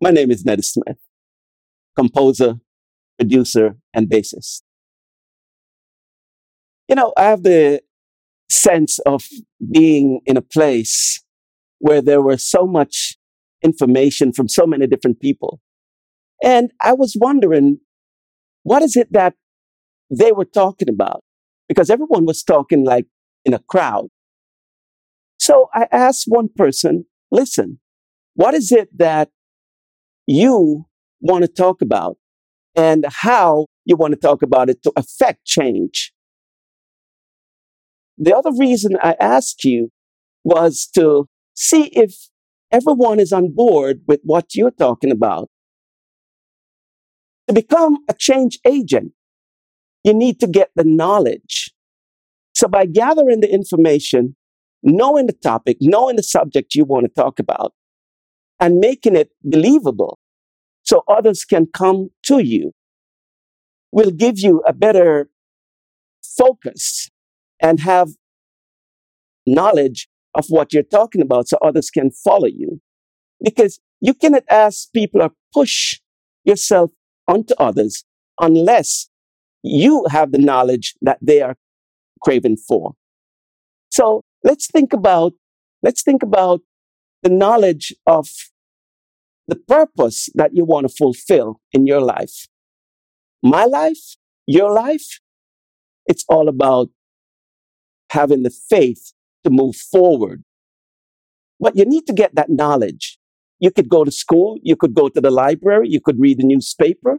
My name is Ned Smith, composer, producer, and bassist. You know, I have the sense of being in a place where there was so much information from so many different people. And I was wondering, what is it that they were talking about? Because everyone was talking like in a crowd. So I asked one person, listen, what is it that you want to talk about and how you want to talk about it to affect change? The other reason I asked you was to see if everyone is on board with what you're talking about. To become a change agent, you need to get the knowledge. So by gathering the information, knowing the topic, knowing the subject you want to talk about, and making it believable so others can come to you will give you a better focus and have knowledge of what you're talking about so others can follow you. Because you cannot ask people or push yourself onto others unless you have the knowledge that they are craving for. So let's think about, let's think about the knowledge of the purpose that you want to fulfill in your life. My life, your life, it's all about having the faith to move forward. But you need to get that knowledge. You could go to school, you could go to the library, you could read the newspaper.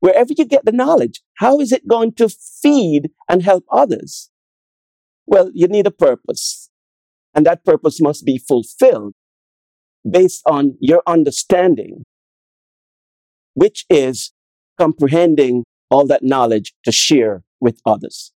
Wherever you get the knowledge, how is it going to feed and help others? Well, you need a purpose. And that purpose must be fulfilled based on your understanding, which is comprehending all that knowledge to share with others.